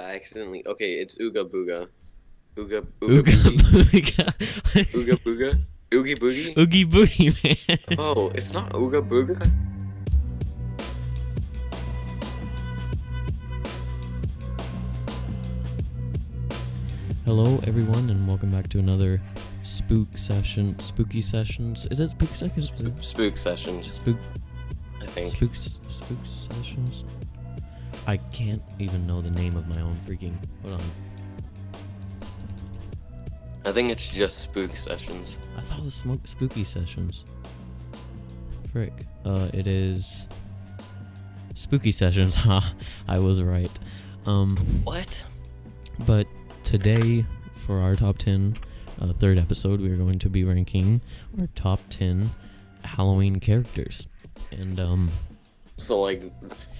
I accidentally. Okay, it's Ooga Booga. Ooga Ooga Ooga booga. Ooga Booga. Oogie Boogie. Oogie boogie, man. Oh, it's not Ooga Booga. Hello, everyone, and welcome back to another spook session. Spooky sessions. Is it spook sessions? Spook, Spook sessions, spook, I think. spook, spook sessions. I can't even know the name of my own freaking. Hold on. I think it's just spook sessions. I thought it was smoke spooky sessions. Frick. Uh, it is spooky sessions. Ha! I was right. Um, What? but today for our top ten, uh, third episode, we are going to be ranking our top ten Halloween characters, and um, So like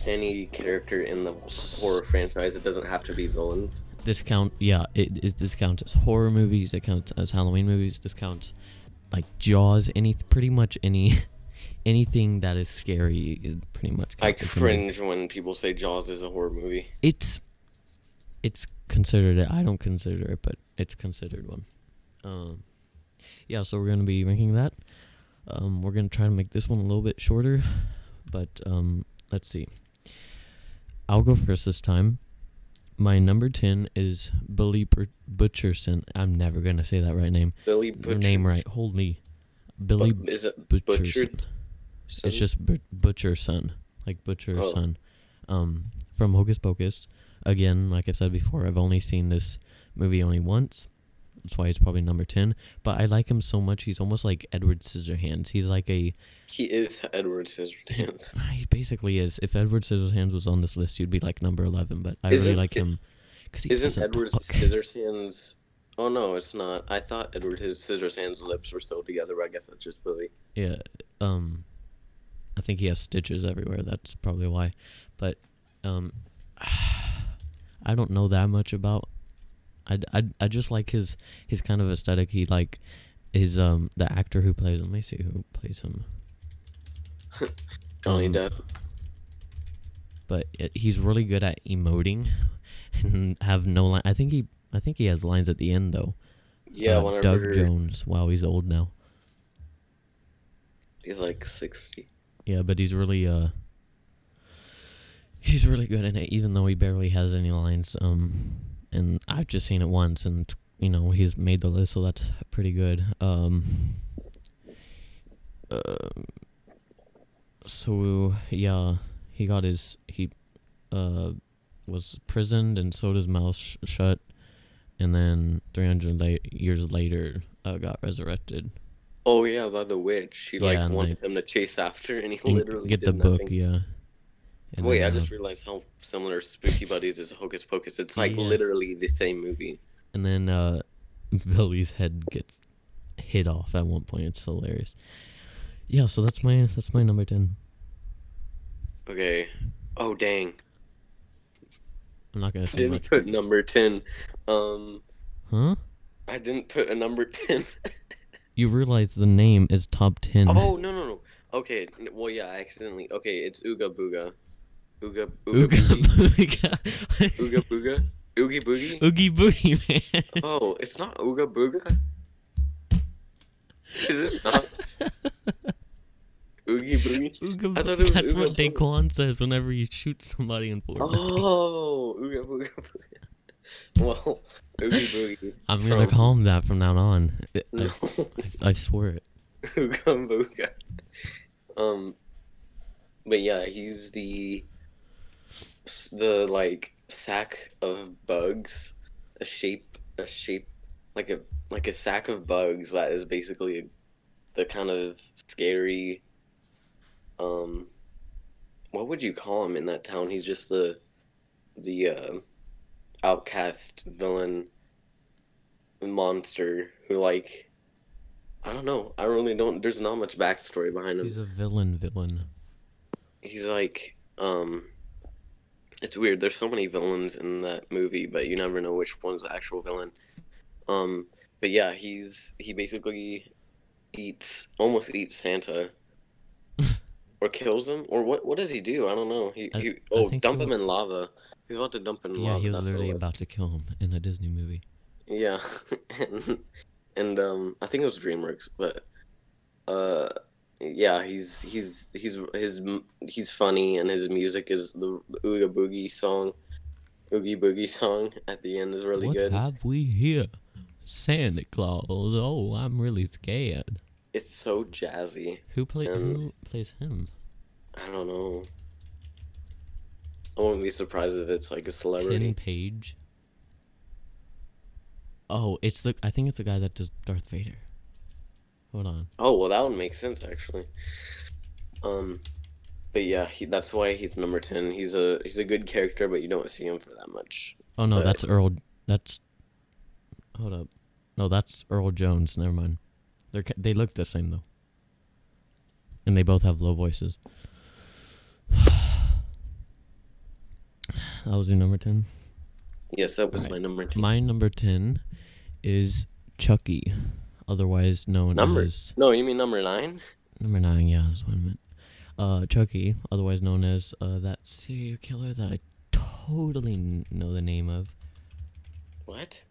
any character in the horror franchise, it doesn't have to be villains. this count. Yeah, it is. This counts as horror movies. It counts as Halloween movies. This counts like Jaws. Any pretty much any. Anything that is scary, it pretty much. I counts as a- cringe when people say Jaws is a horror movie. it's it's considered it. I don't consider it, but it's considered one. Um, yeah, so we're gonna be ranking that. Um, we're gonna try to make this one a little bit shorter, but um, let's see. I'll go first this time. My number ten is Billy Bur- Butcherson. I'm never gonna say that right name. Billy Her Butcher. name right. Holy, Billy is it Butcherson. butchered? It's just but- Butcher Son, like Butcher Oh. Son, um, from Hocus Pocus. Again, like I said before, I've only seen this movie only once. That's why he's probably number ten. But I like him so much. He's almost like Edward Scissorhands. He's like a. He is Edward Scissorhands. He basically is. If Edward Scissorhands was on this list, you'd be like number eleven. But I Isn't- really like him because he Isn't Edward. Scissorhands? Oh no, it's not. I thought Edward Scissorhands' lips were still together. But I guess that's just Billy. Yeah. Um, I think he has stitches everywhere. That's probably why. But um, I don't know that much about. I, I, I just like his his kind of aesthetic. He like his um the actor who plays him. Let me see who plays him. Johnny Um, Depp. But it, he's really good at emoting and have no line. I think he I think he has lines at the end though. Yeah, Uh, whenever Doug Jones. Wow, he's old now. he's like sixty. Yeah, but he's really uh he's really good in it, even though he barely has any lines. Um, and I've just seen it once, and you know he's made the list, so that's pretty good. Um, uh, so yeah, he got his he uh was imprisoned, and sewed his mouth sh- shut, and then three hundred la- years later, uh, got resurrected. Oh yeah, by the witch. She Yeah, like wanted him to chase after, and he literally get the book, nothing. yeah. And Wait, then, I uh, just realized how similar Spooky Buddies is Hocus Pocus. It's like Yeah. literally the same movie. and then uh Billy's head gets hit off at one point. It's hilarious. Yeah, so that's my that's my number ten. Okay. Oh dang. I'm not gonna I say didn't much. put number ten. Um, Huh? I didn't put a number ten. You realize the name is top ten. oh no no no. Okay. Well yeah, I accidentally. Okay, it's Ooga Booga. Ooga Ooga Ooga booga. Ooga Booga. Oogie Boogie. Oogie boogie man. Oh, it's not Ooga Booga. Is it not? Oogie Boogie. Ooga I thought it was That's Ooga what booga. Daquan says whenever he shoots somebody in Fortnite. Oh, Ooga Booga Booga. Well, Oogie Boogie. I'm gonna from- call him that from now on. I, No. I swear it. Ooga Booga. Um, but yeah, he's the the like sack of bugs, a shape, a shape, like a like a sack of bugs that is basically the kind of scary. Um, what would you call him in that town? He's just the the uh, outcast villain monster who like I don't know. I really don't. There's not much backstory behind him. He's a villain. Villain. He's like, um, it's weird. There's so many villains in that movie, but you never know which one's the actual villain. Um, but yeah, he's he basically eats almost eats Santa, or kills him, or what? What does he do? I don't know. He, I- he oh dump him in lava, He's about to dump him in Yeah, lava. he was literally was. about to kill him in a Disney movie. Yeah, and, and um, I think it was DreamWorks, but uh, yeah, he's he's he's his he's funny, and his music is the, Ooga Boogie song, Oogie Boogie song at the end is really what good. have we here? Santa Claus. Oh, I'm really scared. It's so jazzy. Who play Um, who plays him? I don't know. I wouldn't be surprised if it's like a Ken celebrity. Page. Oh, it's the I think it's the guy that does Darth Vader. Hold on. Oh well, that would make sense actually. Um, but yeah, he, that's why he's number ten. He's a he's a good character, but you don't see him for that much. Oh no, But- that's Earl. That's. Hold up. No, that's Earl Jones. Never mind. They're ca- they look the same though. And they both have low voices. that was your number ten. Yes, that was Alright. my number ten. My number ten is Chucky, otherwise known Number- as No, you mean number nine? number nine. Yeah, that's what I meant. Uh, Chucky, otherwise known as uh, that serial killer that I totally know the name of. What?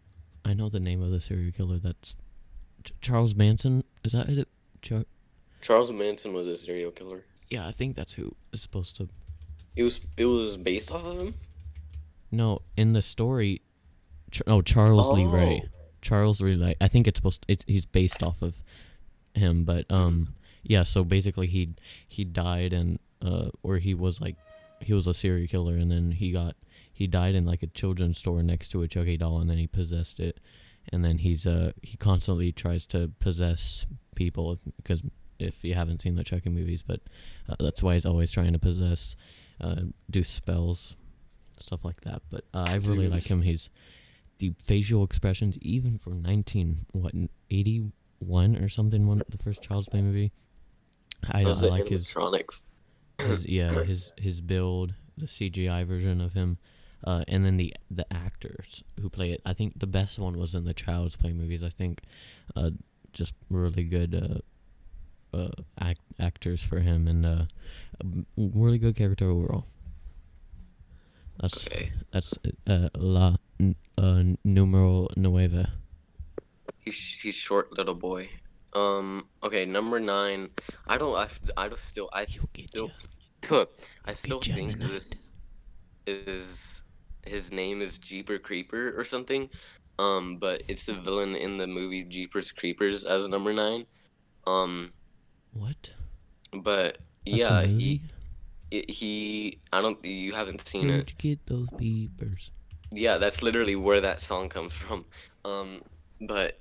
I know the name of the serial killer. That's Ch- Charles Manson. Is that it? Char- Charles Manson was a serial killer. yeah, I think that's who is supposed to. It was it was based off of him. No, in the story, Ch- oh Charles Lee Ray. Charles really like. I think it's supposed. it's he's based off of him, but um, yeah. So basically, he he died and uh, or he was like, he was a serial killer, and then he got he died in like a children's store next to a Chucky doll, and then he possessed it, and then he's uh he constantly tries to possess people because if you haven't seen the Chucky movies, but uh, that's why he's always trying to possess, uh, do spells, stuff like that. But uh, I really like him. He's the facial expressions, even from nineteen what eighty one or something, one the first Child's Play movie. I, I like his his yeah his his build the CGI version of him uh, and then the the actors who play it. I think the best one was in the Child's Play movies I think uh, just really good uh, uh, act, actors for him and uh, really good character overall that's Okay. that's uh, la n- uh, numero nueve He's he's short little boy. Um. Okay, number nine. I don't. I, I don't still. I get still. I still get ya in think this is his name is Jeeper Creeper or something. Um, but it's the villain in the movie Jeepers Creepers as number nine. Um, what but that's yeah, he he-. I don't. You haven't seen Where'd it. you get those beepers Yeah, that's literally where that song comes from. Um, but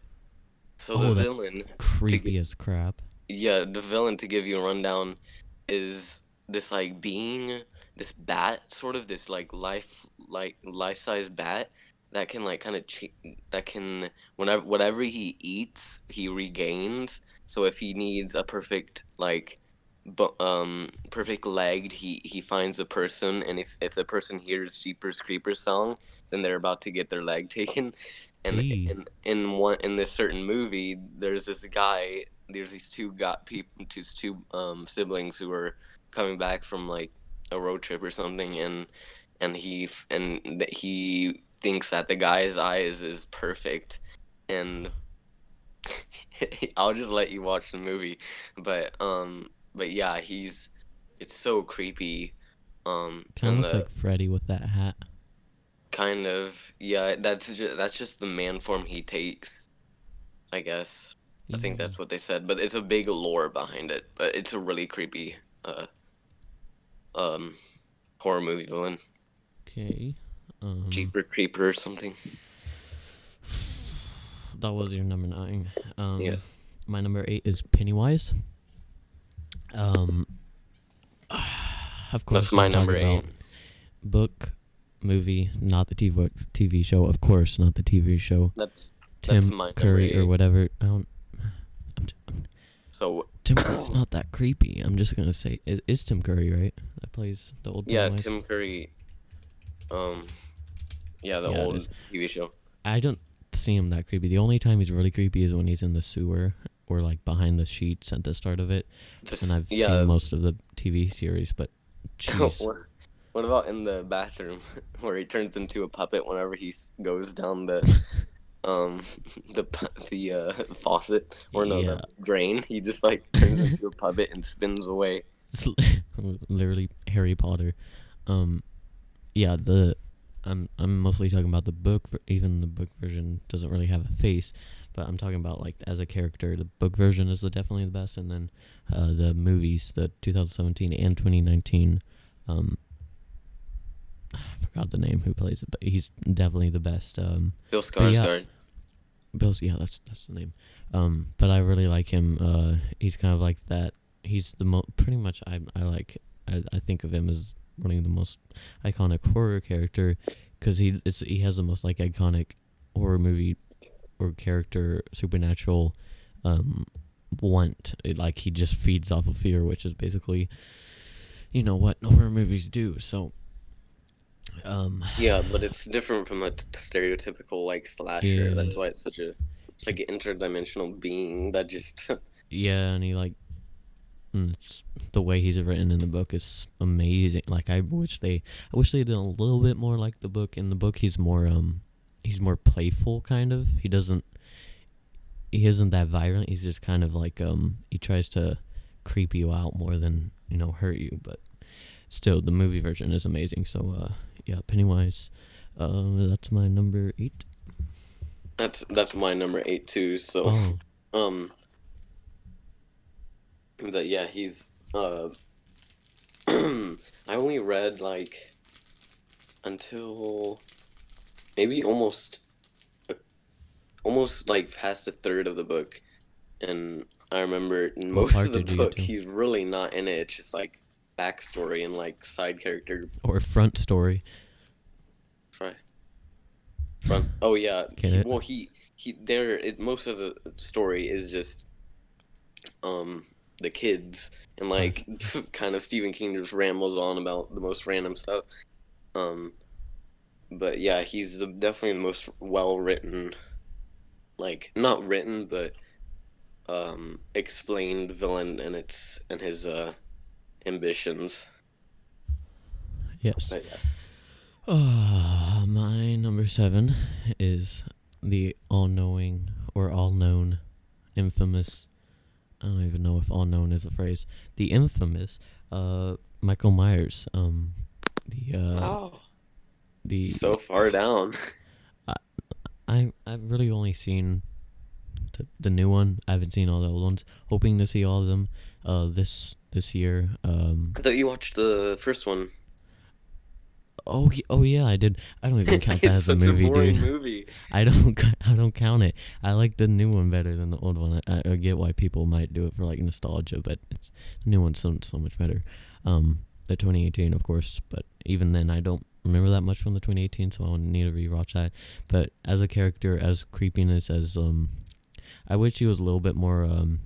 so Oh, the villain. creepy as crap yeah, the villain to give you a rundown is this like being this bat sort of this like life like life size bat that can like kind of ch- that can whenever whatever he eats he regains. So if he needs a perfect like bu- um perfect legged he he finds a person, and if if the person hears Jeepers Creepers song, then they're about to get their leg taken. And Eee. in in one in this certain movie, there's this guy. There's these two got people, two two um siblings who are coming back from like a road trip or something, and and he and he thinks that the guy's eyes is perfect, and I'll just let you watch the movie, but um, but yeah, he's it's so creepy. Um, Kind of looks the- like Freddy with that hat. kind of yeah. That's just that's just the man form he takes, I guess. I think that's what they said, but it's a big lore behind it. But it's a really creepy, uh, um, horror movie villain, Okay. Um, Jeeper Creeper or something. That was your number nine. Um, Yes. My number eight is Pennywise. Um. Of course. That's my number eight. Book, movie, not the TV TV show. Of course, not the TV show. That's That's Tim number Curry or whatever. I don't. I'm, I'm, so Tim Curry's not that creepy. I'm just gonna say it is Tim Curry, right? That plays the old. yeah? Tim Curry. Um, yeah, the Yeah, old. TV show. I don't see him that creepy. The only time he's really creepy is when he's in the sewer or like behind the sheets at the start of it. This, And I've yeah, seen most of the TV series, but what- What about in the bathroom where he turns into a puppet whenever he goes down the um the the uh, faucet or no Yeah. the drain? He just like turns into a puppet and spins away. It's literally Harry Potter. Um, yeah, the I'm I'm mostly talking about the book. Even the book version doesn't really have a face, but I'm talking about like as a character. The book version is the, definitely the best, and then uh, the movies, the 2017 and 2019. Um, I forgot the name who plays it, but he's definitely the best. Um, Bill But yeah. Skarsgård. Bill's yeah, that's that's the name. Um, but I really like him. Uh, he's kind of like that. He's the mo pretty much I I like I, I think of him as of the most iconic horror character because he it's he has the most like iconic horror movie or character supernatural um want it, like he just feeds off of fear which is basically you know what horror movies do so um Yeah, but it's different from a t- stereotypical like slasher. Yeah. That's why it's such a it's like an interdimensional being that just Yeah, and he like, mm, it's, the way he's written in the book is amazing. Like I wish they, I wish they did a little bit more like the book. In the book, he's more um, he's more playful kind of. He doesn't, he isn't that violent. He's just kind of like um, he tries to creep you out more than you know hurt you. But still, the movie version is amazing. So uh, yeah, Pennywise, uh, that's my number eight. that's that's my number eight too. So Oh, um, but yeah, he's uh, I only read like until maybe almost a, almost like past a third of the book, and I remember most of the did you get book he's really not in it. It's just like backstory and like side character or front story. Try. Front. Oh yeah. He? Well, he he there. It, most of the story is just um the kids and like kind of Stephen King just rambles on about the most random stuff. Um, but yeah, he's the, definitely the most well written, like not written but um explained villain and its and his uh ambitions. Yes. But yeah. Uh, my number seven is the all-knowing or all-known, infamous. I don't even know if all-known is a phrase. The infamous, uh, Michael Myers. Um, the uh, oh, the so far down. I I I've really only seen the, the new one. I haven't seen all the old ones. Hoping to see all of them. Uh, this this year. Um. I thought you watched the first one. Oh, oh yeah, I did. I don't even count that as a movie, a dude. movie. I don't I don't count it. I like the new one better than the old one. I, I get why people might do it for like nostalgia, but it's the new one's so so much better. Um, the 2018, of course, but even then, I don't remember that much from the 2018, so I would need to rewatch that. But as a character, as creepiness, as um, I wish he was a little bit more um.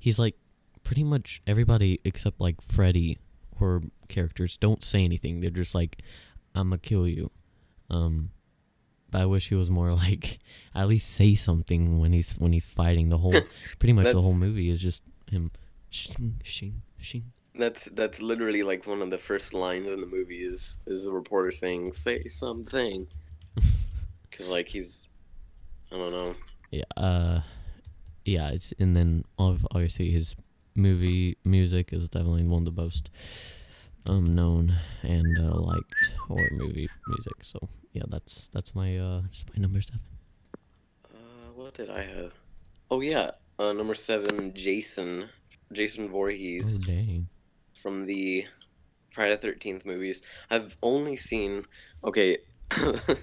He's like pretty much everybody except like Freddy horror characters don't say anything. They're just like, "I'm gonna kill you." Um, but I wish he was more like at least say something when he's when he's fighting. The whole pretty much the whole movie is just him shing shing shing. That's that's literally like one of the first lines in the movie is is the reporter saying "say something," because like he's, I don't know. Yeah, uh, yeah. It's and then ob- obviously his movie music is definitely one of the most um known and uh, liked horror movie music. So yeah, that's that's my uh just my number seven. Uh, what did I have? Oh yeah, uh, number seven, Jason, Jason Voorhees. Oh dang. from the Friday Thirteenth movies. I've only seen. Okay,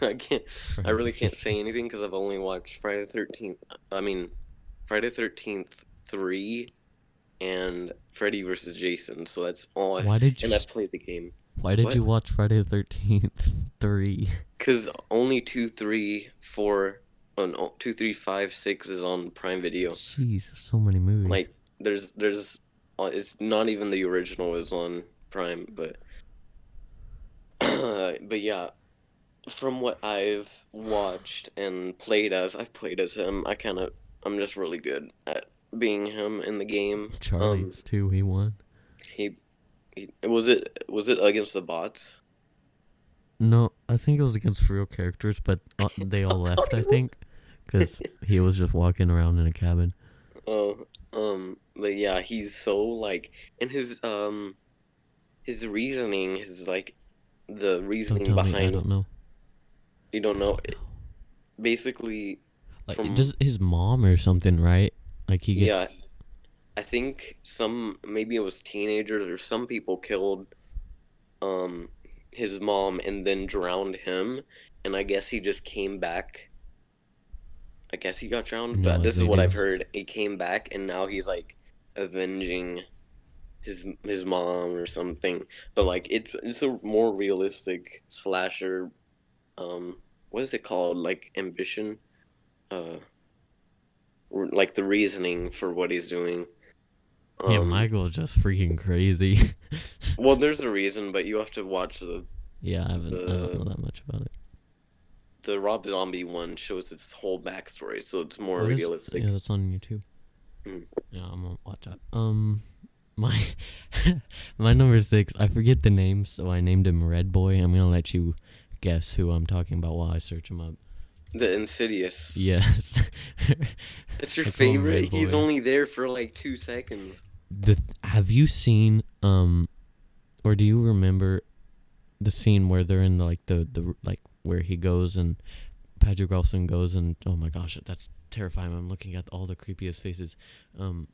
I can't. I really can't say anything because I've only watched Friday Thirteenth. I mean, Friday Thirteenth three, and Freddy versus Jason. So that's all. I've, Why did you and I've played the game. Why did What? you watch Friday the Thirteenth three? Cause only two, three, four, oh, no, two, three, five, six is on Prime Video. Jeez, so many movies. Like there's there's uh, it's not even the original is on Prime, but but yeah, from what I've watched and played as, I've played as him. I kind of I'm just really good at being him in the game. Charlie's too. He won. He he- was it was it against the bots? No, I think it was against real characters, but uh, they all left. I think because he was just walking around in a cabin. Oh, um, but yeah, he's so like, and his um, his reasoning, his like, the Don't reasoning behind. me, I don't know. you don't know. Basically, Like, from- does his mom or something, right? Like he gets. yeah, I think some maybe it was teenagers or some people killed, um, his mom and then drowned him, and I guess he just came back. I guess he got drowned, No, but this is what do. I've heard. He came back and now he's like avenging his his mom or something. But like it, it's a more realistic slasher. Um, what is it called? Like ambition, uh, like the reasoning for what he's doing. yeah, Um, Michael is just freaking crazy. Well, there's a reason, but you have to watch the yeah, I haven't. I don't know that much about it. the Rob Zombie one shows its whole backstory, so it's more What is- realistic. Yeah, that's on YouTube. Mhm. Yeah, I'm gonna watch that. Um, my my number six. I forget the name, so I named him Red Boy. I'm gonna let you guess who I'm talking about while I search him up. The Insidious. Yes. That's your I call him favorite. He's only there for like two seconds. the th- have you seen um, or do you remember the scene where they're in the, like the the like where he goes and Patrick Wilson goes and oh my gosh, that's terrifying. I'm looking at all the creepiest faces. Um,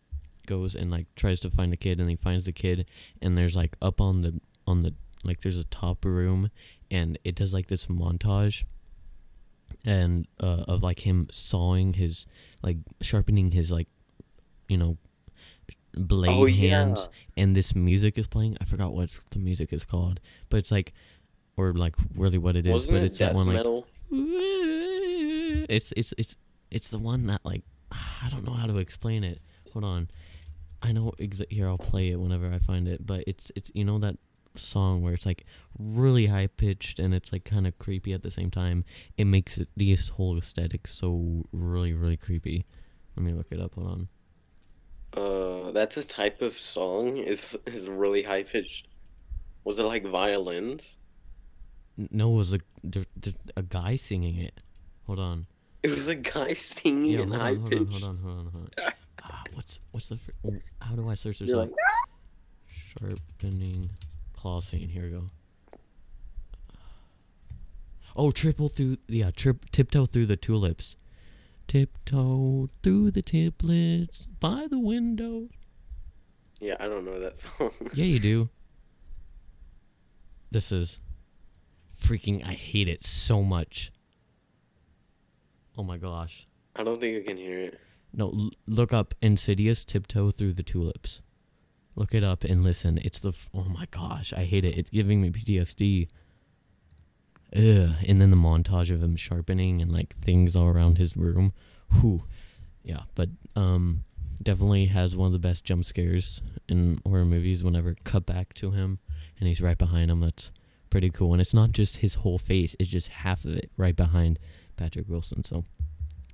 goes and like tries to find the kid and he finds the kid and there's like up on the on the like there's a top room and it does like this montage and uh, of like him sawing his like sharpening his like you know blade Oh, yeah. hands and this music is playing i forgot what the music is called but it's like or like really what it is Wasn't but it it's that one like metal? it's it's it's it's the one that like I don't know how to explain it. Hold on, I know exa- here. I'll play it whenever I find it. But it's it's you know that song where it's like really high pitched and it's like kind of creepy at the same time. It makes it this whole aesthetic so really really creepy. Let me look it up. Hold on. Uh, that's a type of song. Is is really high pitched. Was it like violins? No, it was a a guy singing it. Hold on. It was a guy singing Yeah, high on, hold on, hold on, hold on, hold on. Ah, what's what's the fr- how do I search this like, Sharpening claw scene. Here we go. Oh, triple through yeah, trip tiptoe through the tulips. Tiptoe through the tiplets by the window. yeah, I don't know that song. Yeah, you do. This is freaking I hate it so much. Oh my gosh. I don't think I can hear it. No, l- look up Insidious Tiptoe Through the Tulips. Look it up and listen. It's the oh my gosh, I hate it. It's giving me PTSD. Ugh. And then the montage of him sharpening and like things all around his room. Whew. Yeah, but um, definitely has one of the best jump scares in horror movies. Whenever cut back to him and he's right behind him, that's pretty cool. And it's not just his whole face; it's just half of it right behind Patrick Wilson. So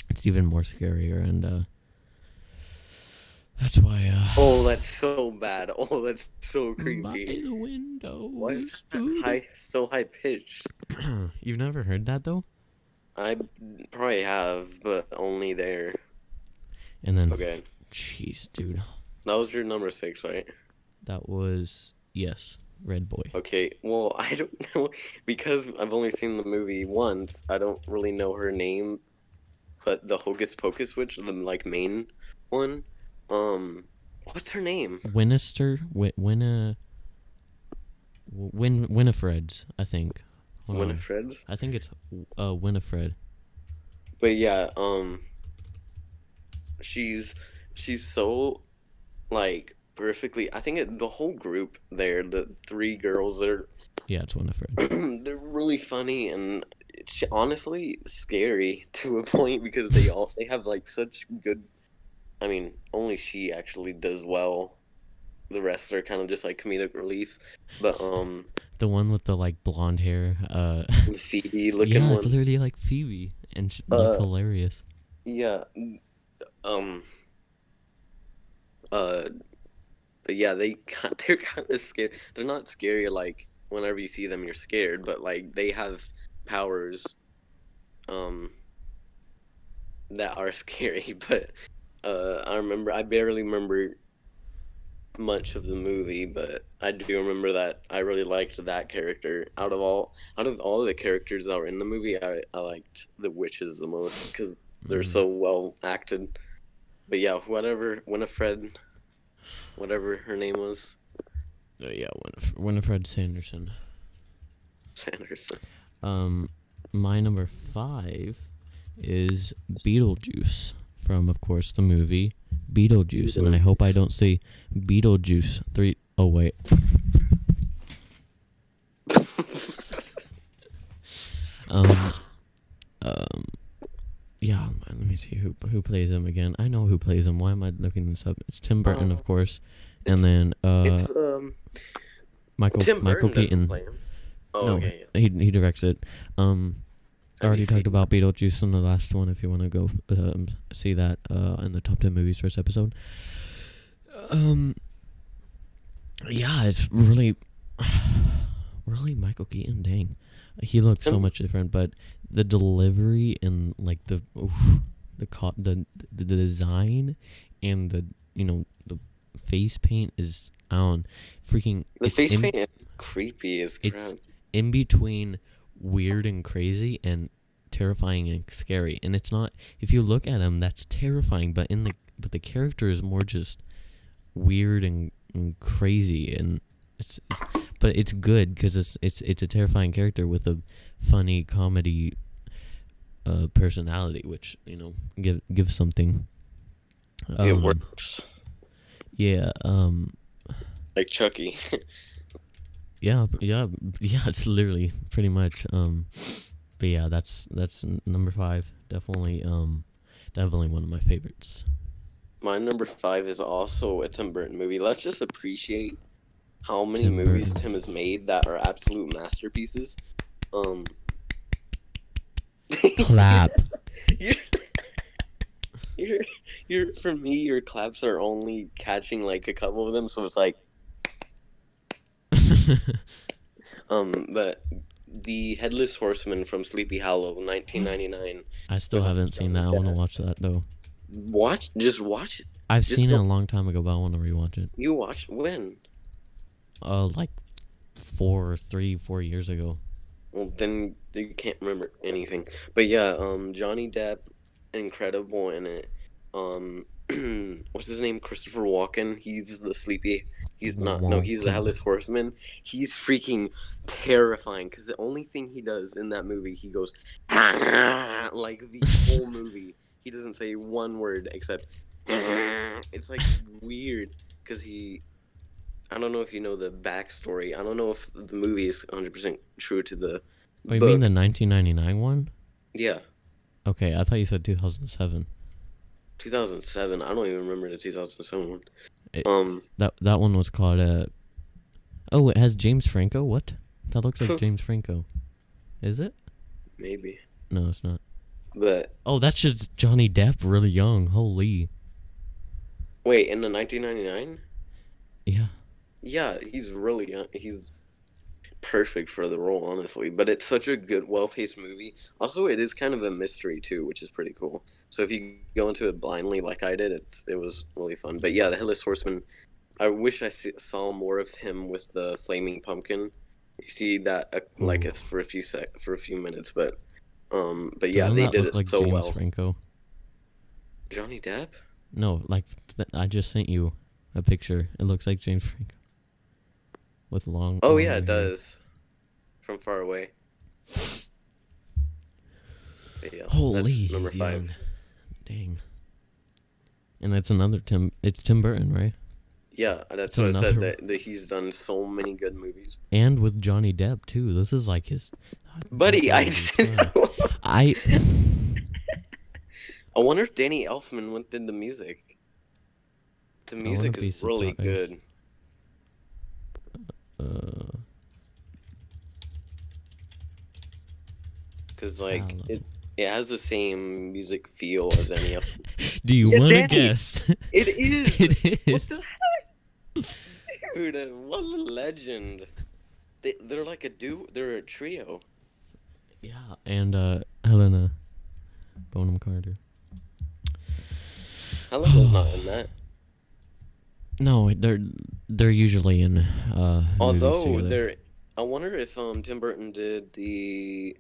it's even more scarier and uh that's why uh Oh, that's so bad. Oh, that's so by creepy. the window Why is that high, so high pitched? you've never heard that though I probably have, but only there. and then Okay, jeez dude that was your number six, right? that was yes red boy Okay, well, I don't know because I've only seen the movie once. I don't really know her name, but the Hocus Pocus witch, the like main one, um, what's her name? Winnister Win Winna Win Winifred's I think Hold on. Winifred. I think it's uh Winifred But yeah, um, she's she's so like perfectly. I think it, the whole group there, the three girls, they're yeah it's Winifred they're really funny and it's honestly scary to a point because they all they have like such good I mean, only she actually does well. The rest are kind of just like comedic relief. But um the one with the like blonde hair uh Phoebe looking yeah one. it's literally like Phoebe and she's like Uh, hilarious Yeah. Um uh But yeah, they got, they're kind of scary. They're not scary like whenever you see them you're scared, but like they have powers um that are scary, but uh I remember I barely remember much of the movie, but I do remember that I really liked that character. Out of all out of all the characters that were in the movie, I, I liked the witches the most because they're Mhm. so well acted. But yeah, whatever Winifred, whatever her name was, Uh, yeah, Winif- Winifred Sanderson. Sanderson. Um, my number five is Beetlejuice from, of course, the movie Beetlejuice, and I hope I don't see Beetlejuice three oh wait. Um, um, yeah. Let me see who who plays him again. I know who plays him. Why am I looking this up? It's Tim Burton, of Uh, course, and then uh, it's um Michael Tim Michael Burton Keaton. play him. Oh, no, okay. Yeah. he he directs it. Um, I Have you already talked seen- about Beetlejuice in the last one. If you want to go um, see that uh, in the top ten movies first episode. Um. Yeah, it's really, really Michael Keaton. Dang, he looks so much different, but the delivery and like the oof, the co- the the design and the you know the face paint is on freaking The face in- paint is creepy as crap. It's- in between weird and crazy and terrifying and scary. And it's not if you look at him that's terrifying, but in the but the character is more just weird and, and crazy and it's, it's but it's good cuz it's it's it's a terrifying character with a funny comedy uh personality which, you know, give gives something. it Um, works Yeah, um like Chucky. Yeah, yeah, yeah. It's literally pretty much. Um, but yeah, that's that's number five. Definitely, um, definitely one of my favorites. My number five is also a Tim Burton movie. Let's just appreciate how many Tim movies Burton. Tim has made that are absolute masterpieces. Um, Clap. you're, you're, you're, for me, your claps are only catching like a couple of them, so it's like, um, but the Headless Horseman from Sleepy Hollow, 1999. I still haven't seen that. I want to watch that though. Watch, just watch it. I've Just seen it a long time ago, but I want to rewatch it. You watch when? Uh, like four, three, four years ago. Well, then you can't remember anything. But yeah, um, Johnny Depp, incredible in it. Um, what's his name? Christopher Walken. He's the sleepy. He's not. No, he's the headless horseman. He's freaking terrifying. Cause the only thing he does in that movie, he goes like the whole movie. He doesn't say one word except. It's like weird. Cause he. I don't know if you know the backstory. I don't know if the movie is 100% true to the Oh, you mean the 1999 one? Yeah, Okay, I thought you said 2007. 2007. I don't even remember the 2007 one. It- Um, That that one was called. Uh, oh, it has James Franco. What? That looks like James Franco. Is it? maybe, No, it's not. but Oh, that's just Johnny Depp, really young. Holy. wait, in the 1999, Yeah. yeah, he's really young. He's perfect for the role, honestly. But it's such a good, well-paced movie. Also, it is kind of a mystery too, which is pretty cool. So if you go into it blindly like I did, it's it was really fun. But yeah, the Headless Horseman. I wish I see, saw more of him with the flaming pumpkin. You see that uh, like it's for a few sec for a few minutes, but um, but yeah, Doesn't they did it like so James well. Franco? Johnny Depp. No, like th- I just sent you a picture. It looks like James Franco with long. Oh yeah, it hair. does. From far away. Yeah, Holy, that's number five. young. Dang. And that's another Tim. It's Tim Burton, right? Yeah, that's what I said. That, that he's done so many good movies. And with Johnny Depp too. This is like his. Buddy, I I. I wonder if Danny Elfman went did the music. The music is really good. Uh, Cause like it, it has the same music feel as any of. do you want to guess? It is. It is. What is. the Dude, uh, what a legend. They, they're like a duo. They're a trio. Yeah, and uh, Helena Bonham Carter. Helena's not in that. No, they're they're usually in. Uh, Although they're, I wonder if um Tim Burton did the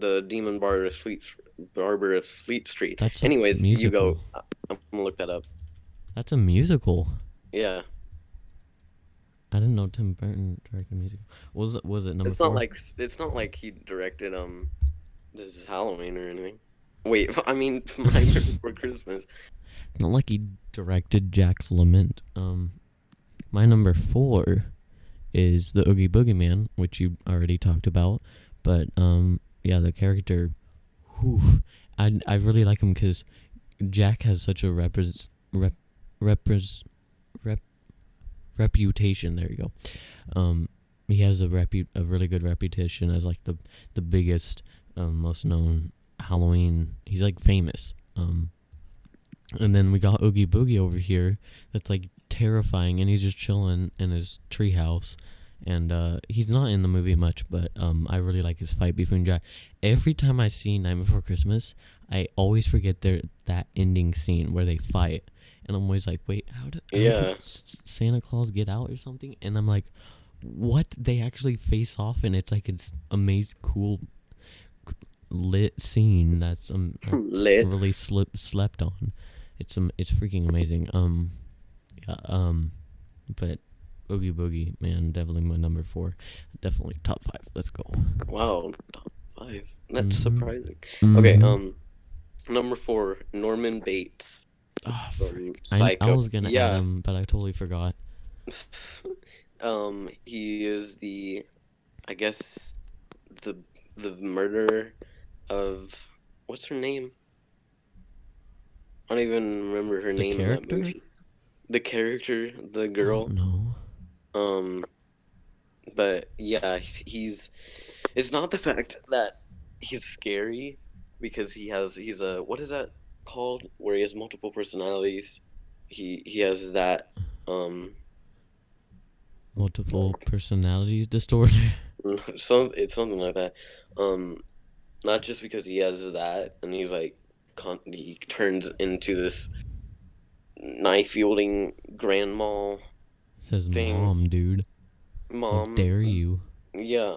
the Demon Barber of Fleet Barber of Fleet Street. That's a Anyways, you go. I- I'm gonna look that up. That's a musical. Yeah, I didn't know Tim Burton directed a musical. Was it was it number it's four? not like it's not like he directed um this is Halloween or anything. Wait, I mean Nightmare Before Christmas. It's not like he directed Jack's Lament. Um, my number four is the Oogie Boogie Man, which you already talked about. But um, yeah, the character, whew, I I really like him because Jack has such a repres rep repres rep reputation. There you go. Um, he has a repu- a really good reputation as like the the biggest, um, most known Halloween. He's like famous. Um, and then we got Oogie Boogie over here that's like terrifying and he's just chilling in his treehouse. And uh, he's not in the movie much, but um, I really like his fight between Jack. Every time I see Night Before Christmas, I always forget their that ending scene where they fight, and I'm always like, "Wait, how did, how Yeah. Santa Claus get out or something?" And I'm like, "What? They actually face off, and it's like it's amazing, cool, lit scene that's um Lit. really slip slept on. It's um it's freaking amazing. Um, yeah, um, but Oogie Boogie, man, definitely my number four. Definitely top five. Let's go. Wow, top five. That's Mhm. surprising. Okay, Mhm. um, number four, Norman Bates Oh. I, I was gonna yeah, add him, but I totally forgot. um, he is the, I guess, the the murderer of what's her name? I don't even remember her The name in that character? movie. The character, the girl. know. Um, but yeah, he's. It's not the fact that he's scary because he has he's a what is that called where he has multiple personalities. He he has that um Multiple personalities disorder. some it's something like that. Um, not just because he has that and he's like con- he turns into this knife wielding grandma Says Thing. mom, dude. mom. How dare you? Yeah.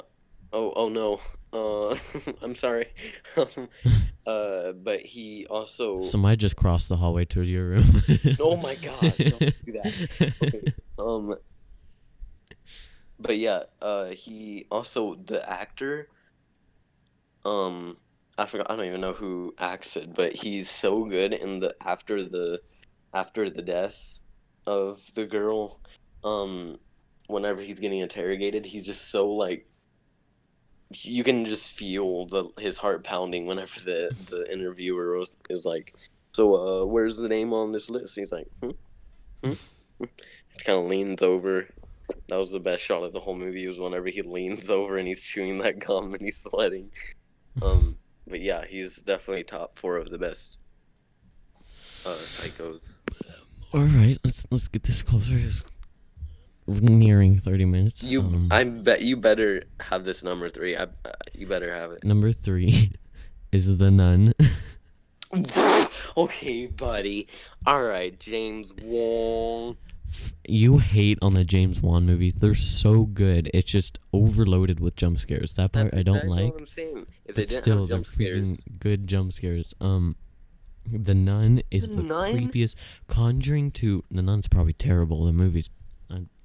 Oh, oh no. Uh, I'm sorry. Um, uh, but he also. Somebody just crossed the hallway to your room. Oh my God! Don't do that. Okay. Um. But yeah, uh, he also the actor. Um, I forgot. I don't even know who acts it, but he's so good in the after the, after the death, of the girl. Um, whenever he's getting interrogated, he's just so like. You can just feel the his heart pounding whenever the the interviewer was is like, so uh, where's the name on this list? he's like, hmm, hmm. Kind of leans over. That was the best shot of the whole movie. Was whenever he leans over and he's chewing that gum and he's sweating. Um, but yeah, he's definitely top four of the best uh, psychos. All right, let's let's get this closer. Nearing thirty minutes. You, Um, I bet you better have this number three. I, uh, you better have it. number three is the Nun. okay, buddy. All right, James Wan. You hate on the James Wan movies. They're so good. It's just overloaded with jump scares. That part That's I don't exactly like. What I'm saying. If they But didn't still, they're scares, freaking good jump scares. Um, the Nun is The the, Nun? creepiest. Conjuring two. The Nun's probably terrible. The movies.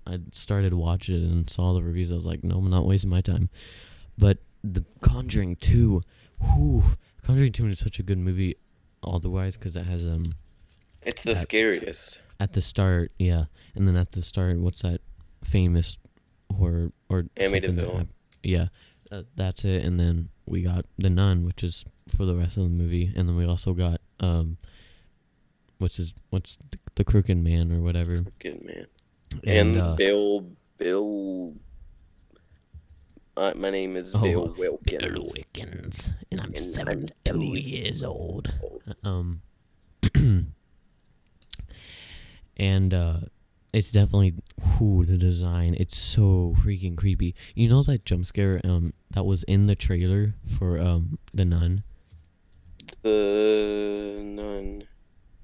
I started watching it and saw the reviews. I was like, no, I'm not wasting my time. But the Conjuring two, whew, Conjuring two is such a good movie. Otherwise, because it has um it's the that- scariest. at the start, yeah, and then at the start, what's that famous horror or Amityville. yeah, uh, that's it. And then we got the Nun, which is for the rest of the movie, and then we also got um, what's his what's the, the Crooked Man or whatever, Good man. And, And, uh, Bill Bill. Uh, my name is Oh, Bill Wilkins. Bill Wickens, and I'm And I'm seventy-two 70. years old. Um, and uh, it's definitely who the design. It's so freaking creepy. You know that jump scare um that was in the trailer for um the nun. The nun.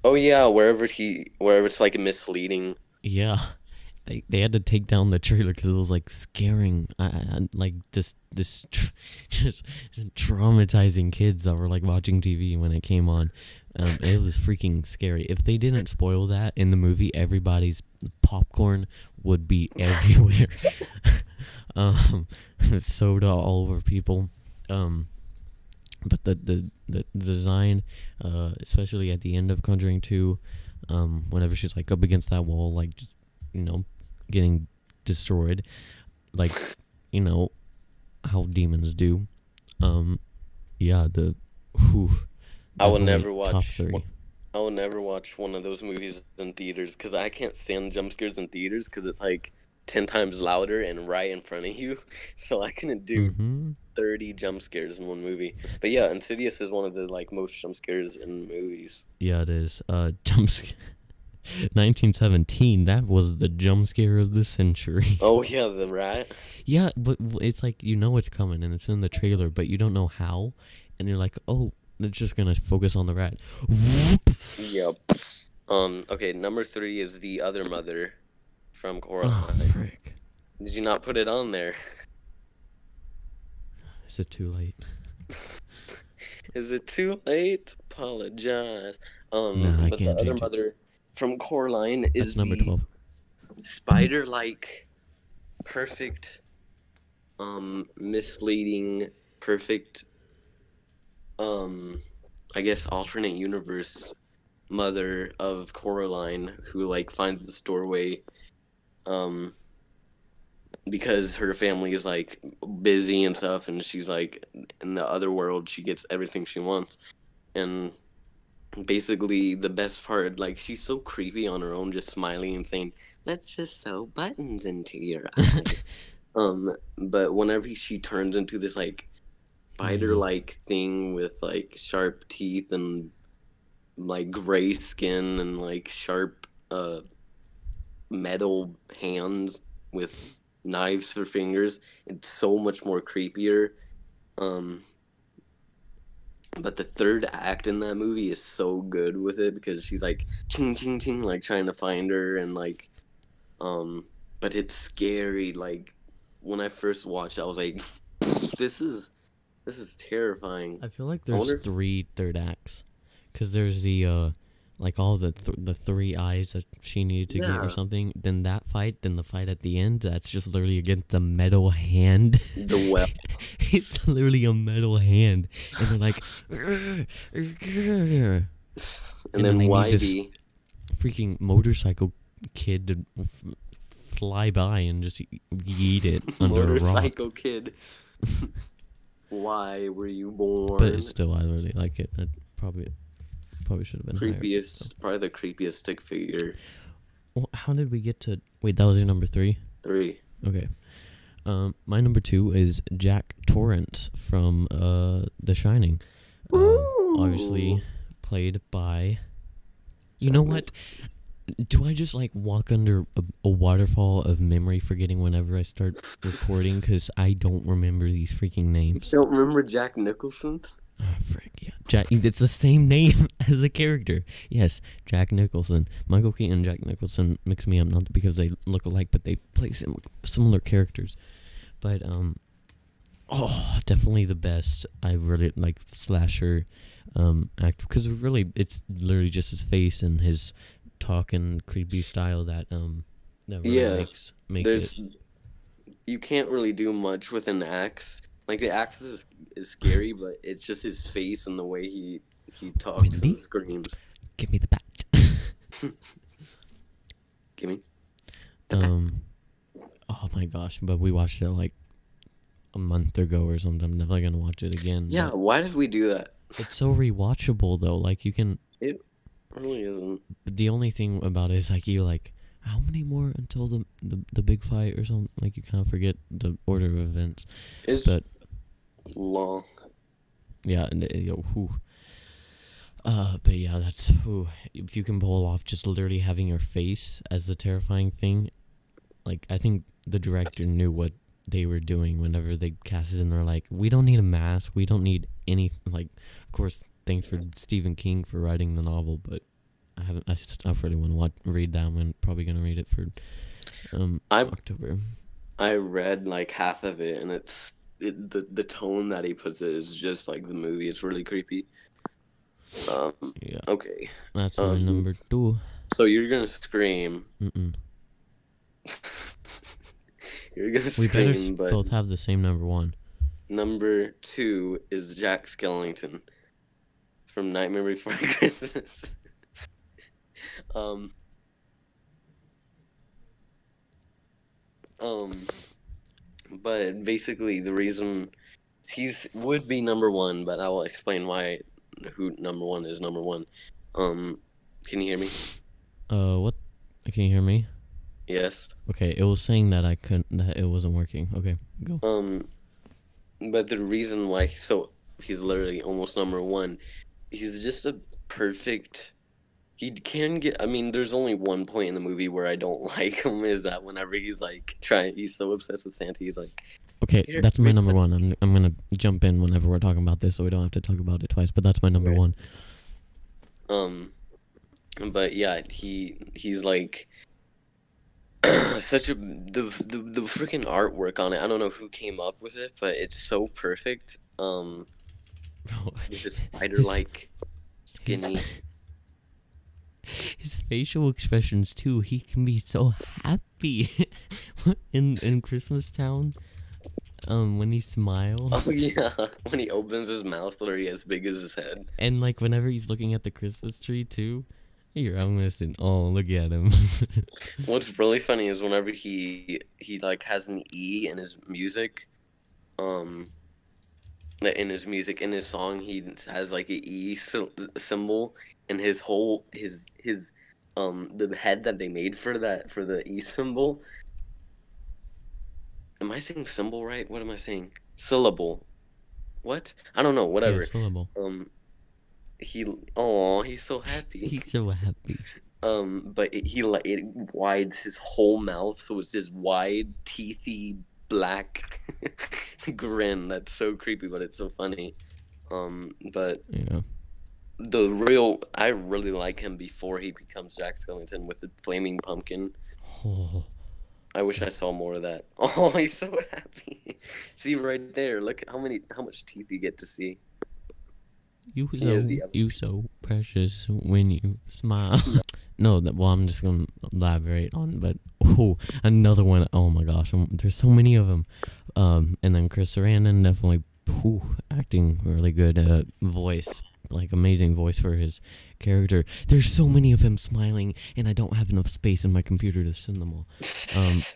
Oh yeah, wherever he, wherever it's like misleading. Yeah, they they had to take down the trailer because it was like scaring, I, I, like just this just traumatizing kids that were like watching TV when it came on. Um, it was freaking scary. If they didn't spoil that in the movie, everybody's popcorn would be everywhere. um, soda all over people. Um, but the the the design, uh, especially at the end of Conjuring Two, um, whenever she's like up against that wall, like just, you know, getting destroyed, like you know, how demons do. Um, yeah, the whew, I will never watch. one- I will never watch one of those movies in theaters because I can't stand jump scares in theaters because it's like ten times louder and right in front of you. So I couldn't do Mm-hmm. thirty jump scares in one movie. But yeah, Insidious is one of the like most jump scares in movies. Yeah, it is. Uh, jump 1917. That was the jump scare of the century. Oh yeah, the rat. yeah, but it's like you know it's coming and it's in the trailer, but you don't know how, and you're like, oh, they're just gonna focus on the rat. Yep. Um. Okay. Number three is the other mother from Coraline. Oh, frick! Did you not put it on there? Is it too late? Is it too late? Apologize. Um, I but can't the other change it. From Coraline is That's number the twelve. spider-like, perfect, um, misleading, perfect, um, I guess alternate universe mother of Coraline who like finds this doorway, um, because her family is like busy and stuff, and she's like in the other world she gets everything she wants, and basically the best part like she's so creepy on her own just smiling and saying let's just sew buttons into your eyes. Um but whenever she turns into this like spider like thing with like sharp teeth and like gray skin and like sharp uh metal hands with knives for fingers it's so much more creepier. Um but the third act in that movie is so good with it because she's like ching ching ching like trying to find her and like um but it's scary like when i first watched it, i was like this is this is terrifying. I feel like I there's wonder- three third acts, cause there's the uh, like all the th- the three eyes that she needed to get or something. Then that fight, then the fight at the end. That's just literally against the metal hand. the well it's literally a metal hand, and they're like, and, and then, then they need this- freaking motorcycle kid to f- fly by and just eat it under a rock. motorcycle kid why were you born But still, I really like it. That probably probably should have been higher. creepiest probably the creepiest stick figure Well, how did we get to? Wait, that was your number three. three Okay. Um, my number two is Jack Torrance from uh The Shining. Um, obviously played by. You know what? Do I just like walk under a, a waterfall of memory, forgetting whenever I start recording? Because I don't remember these freaking names. don't remember jack nicholson Oh, frick, yeah. Jack, it's the same name as a character. Yes, Jack Nicholson. Michael Keaton and Jack Nicholson mix me up, not because they look alike, but they play sim- similar characters. But, um, oh, definitely the best. I really like slasher um, actor because really it's literally just his face and his talk and creepy style that um that really Yeah, makes make there's it. you can't really do much with an axe like the axe is, is scary but it's just his face and the way he he talks Wendy? and screams Give me the bat. gimme Um, oh my gosh! But we watched it like a month ago or something. I'm never gonna watch it again. yeah why did we do that it's so rewatchable though. Like you can. It really isn't The only thing about it is like you like how many more until the the, the big fight or something. Like you kind of forget the order of events. it's But long yeah, and it, yo, whew. Uh, but yeah, that's ooh, if you can pull off just literally having your face as the terrifying thing. Like I think the director knew what they were doing whenever they cast it, and they're like, we don't need a mask, we don't need any. Like, of course, thanks for Stephen King for writing the novel, but I haven't. I, just, I really want to watch, read that. I'm probably gonna read it for um I'm October. I read like half of it, and it's it, the the tone that he puts it is just like the movie. It's really creepy. Um. Yeah, Okay. that's my Um, number two. So you're gonna scream. Mm-mm. you're gonna We better scream, but both have the same number one. number two is Jack Skellington from Nightmare Before Christmas. um. Um. But basically, the reason he's would be number one, but I will explain why who number one is number one. Um, can you hear me? Uh, what? Can you hear me? Yes. Okay, it was saying that I couldn't, that it wasn't working. Okay, go. Um, but the reason why so he's literally almost number one, he's just a perfect. He can get. I mean, there's only one point in the movie where I don't like him. Is that whenever he's like trying, he's so obsessed with Santa. He's like, Okay, that's my number one. I'm I'm gonna jump in whenever we're talking about this, so we don't have to talk about it twice. But that's my number Okay. one. um, but yeah, he he's like such a the the the freaking artwork on it. I don't know who came up with it, but it's so perfect. Um, with the spider like skinny. His, his facial expressions too. He can be so happy in in Christmas Town. Um, when he smiles Oh yeah, when he opens his mouth, literally as big as his head. and like whenever he's looking at the Christmas tree too. Here, I'm listening. Oh, look at him. What's really funny is whenever he he like has an E in his music, um, in his music in his song he has like a E sy- symbol, and his whole his his um the head that they made for that for the E symbol. Am I saying symbol right? What am I saying? Syllable. What? I don't know. Yeah, Whatever. syllable. Um, he oh he's so happy. He's so happy. Um, but it, he like it wides his whole mouth, so it's this wide, teethy, black grin that's so creepy, but it's so funny. Um, but Yeah. The real, I really like him before he becomes Jack Skellington with the flaming pumpkin. Oh. I wish I saw more of that. Oh, he's so happy. see right there. Look how many, how much teeth you get to see. You so you so precious when you smile. no, that, well, I'm just gonna elaborate on, but oh, another one. Oh my gosh, um, there's so many of them. Um, and then Chris Sarandon definitely whew, acting really good. Uh, voice, like amazing voice for his character. There's so many of him smiling, and I don't have enough space in my computer to send them all. Um,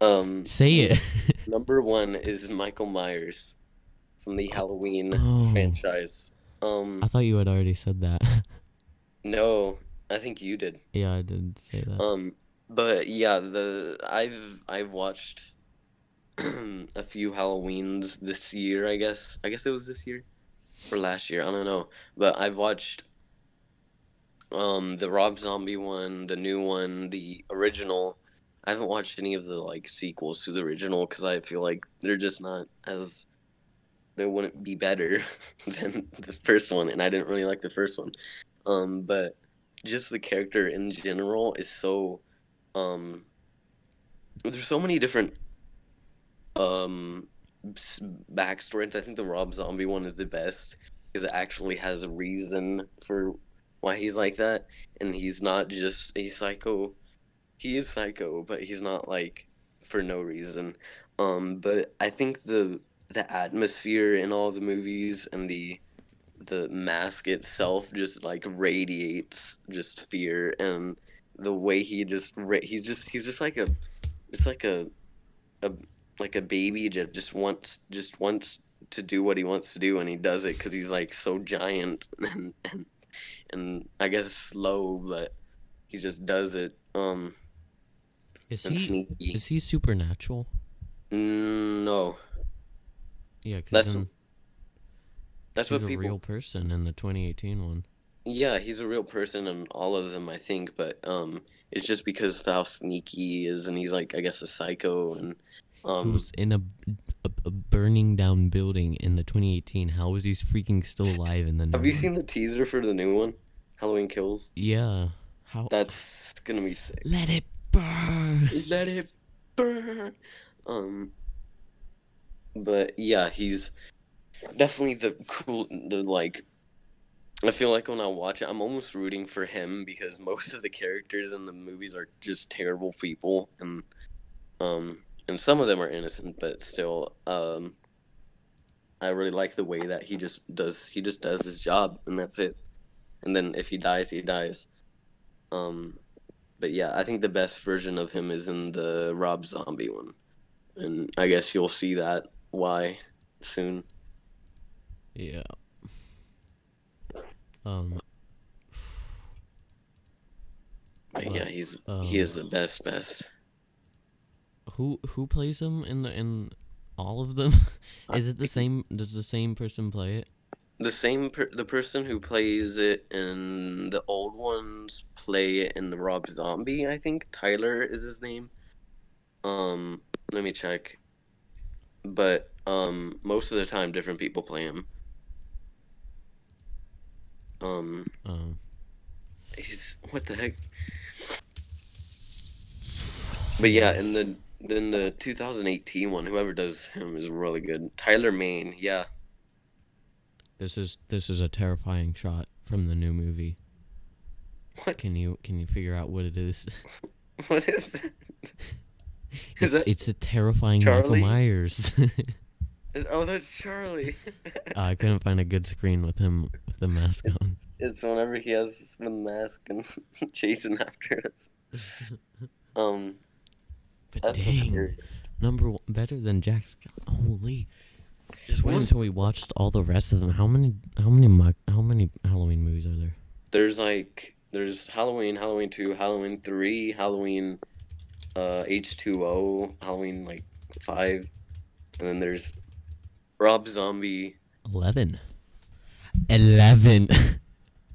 Um, say it. number one is Michael Myers from the Halloween Oh. franchise. Um, I thought you had already said that. no, I think you did. yeah, I did say that. Um, but yeah, the I've I've watched a few Halloweens this year. I guess I guess it was this year or last year. I don't know, but I've watched um the Rob Zombie one, the new one, the original. I haven't watched any of the like sequels to the original because I feel like they're just not as they wouldn't be better than the first one, and I didn't really like the first one. Um, but just the character in general is so um there's so many different um backstories. I think the Rob Zombie one is the best because it actually has a reason for why he's like that, and he's not just a psycho. He is psycho, but he's not like for no reason. Um, but I think the the atmosphere in all the movies and the the mask itself just like radiates just fear and the way he just ra- he's just he's just like a it's like a a like a baby that just wants just wants to do what he wants to do and he does it because he's like so giant and, and and I guess slow but he just does it um Is he sneaky is he supernatural? Mm, no Yeah, 'cause That's- then- That's He's what a real person in the 2018 one. Yeah, he's a real person in all of them, I think. But um, it's just because of how sneaky he is, and he's like, I guess, a psycho, and um, Who's in a, a, a burning down building in the 2018? How is he freaking still alive in the? have you one? seen the teaser for the new one, Halloween Kills? Yeah. How? That's gonna be sick. Let it burn. Let it burn. Um, but yeah, he's definitely the cool. The like, I feel like when I watch it, I'm almost rooting for him because most of the characters in the movies are just terrible people, and um, and some of them are innocent, but still, um, I really like the way that he just does. He just does his job, and that's it. And then if he dies, he dies. Um, but yeah, I think the best version of him is in the Rob Zombie one, and I guess you'll see that why soon. Yeah. Um. But yeah, he's um, he is the best, best. Who who plays him in the in all of them? Is it the same? Does the same person play it? The same per- the person who plays it in the old ones play it in the Rob Zombie. I think Tyler is his name. Um, let me check. But um, most of the time, different people play him. Um, Um. he's what the heck? But yeah, in the in the 2018 one, whoever does him is really good. Tyler Mane, yeah. This is this is a terrifying shot from the new movie. What? Can you can you figure out what it is? What is that? It's, that it's a terrifying Charlie? Michael Myers. is, oh, that's Charlie. I couldn't find a good screen with him with the mask on. it's, it's whenever he has the mask and chasing after us. Um, But that's dang, number one, better than Jack Scott. Holy! Just wait until we watched all the rest of them. How many? How many? How many Halloween movies are there? There's like there's Halloween, Halloween two, Halloween three, Halloween, uh, H two O, Halloween like five, and then there's Rob Zombie Eleven. Eleven.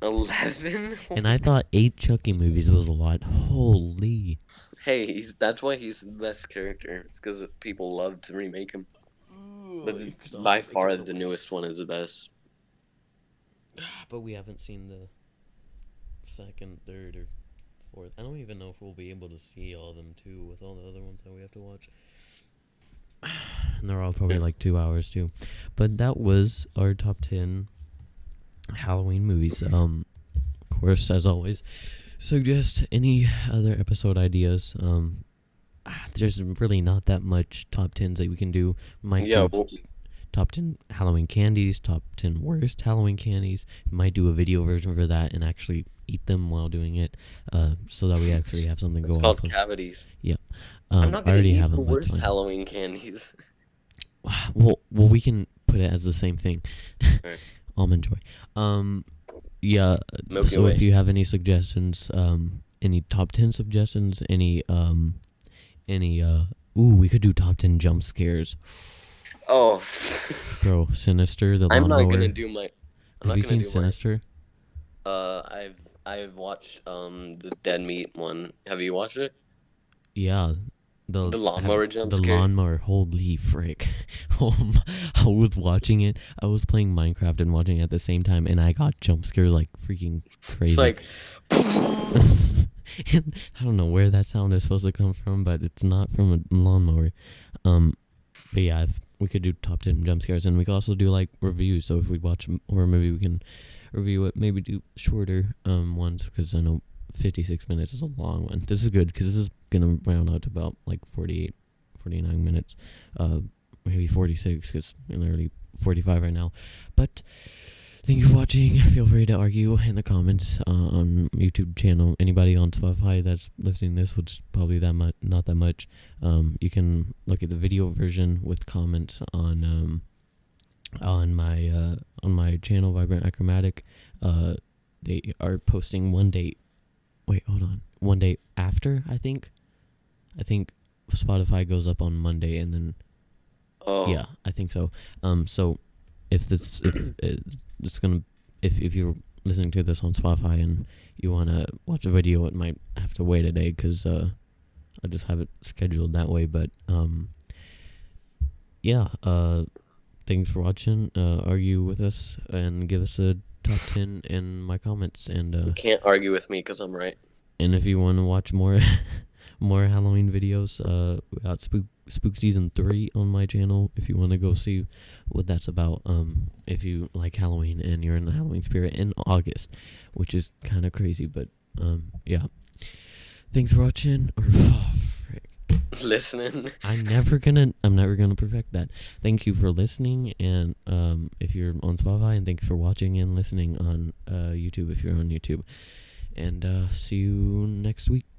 eleven. and I thought eight Chucky movies was a lot. Holy! hey, he's that's why he's the best character. It's because people love to remake him. But by far the newest one is the best. Ah, but we haven't seen the second, third, or fourth. I don't even know if we'll be able to see all of them too with all the other ones that we have to watch. And they're all probably like two hours too. But that was our top ten Halloween movies. Um, of course, as always, suggest any other episode ideas. Um, ah, there's really not that much top tens that we can do. Might Yeah, do well, top 10 Halloween candies, top 10 worst Halloween candies. Might do a video version for that and actually eat them while doing it uh, so that we actually have something to it's called of. cavities. Um, I'm not gonna already eat have the them. worst fine. Halloween candies. Well, well, we can put it as the same thing. Almond joy. Um, yeah. Milky so Way. if you have any suggestions, um, any top 10 suggestions, any, um, any, uh, ooh, we could do top 10 jump scares. Oh, Bro, Sinister, the I'm not gonna do my. I'm have not you seen do my- Sinister? Uh, I've I've watched um the Dead Meat one. Have you watched it? Yeah. The, The lawnmower jump The lawnmower, holy frick. Um, I was watching it. I was playing Minecraft and watching it at the same time, and I got jump scared like freaking crazy. It's like and I don't know where that sound is supposed to come from, but it's not from a lawnmower. Um, but yeah, if we could do top ten jump scares, and we could also do like reviews. So if we watch a horror movie, we can review it. Maybe do shorter um ones because I know fifty six minutes is a long one. This is good because this is gonna round out to about like 48, 49 minutes. Uh, maybe forty six because we're literally forty five right now. But Thank you for watching. Feel free to argue in the comments uh, on YouTube channel. Anybody on Spotify that's listening to this, which is probably that much, not that much. Um, you can look at the video version with comments on um, on my uh, on my channel, Vibrant Achromatic. Uh, they are posting one date. Wait, hold on. One day after, I think. I think Spotify goes up on Monday, and then oh yeah, I think so. Um, so if this if it's, gonna if if you're listening to this on Spotify and you wanna watch a video, it might have to wait a day because uh, I just have it scheduled that way. But um, yeah. Uh, thanks for watching. Uh, argue with us and give us a top ten in my comments and uh. You can't argue with me because I'm right. And if you want to watch more more Halloween videos, uh, we got Spook Spook season three on my channel. If you want to go see what that's about, um, if you like Halloween and you're in the Halloween spirit in August, which is kind of crazy, but um, yeah. Thanks for watching. Or oh, frick. Listening. I'm never gonna I'm never gonna perfect that. Thank you for listening and um if you're on Spotify and thanks for watching and listening on uh YouTube if you're on YouTube. And uh see you next week.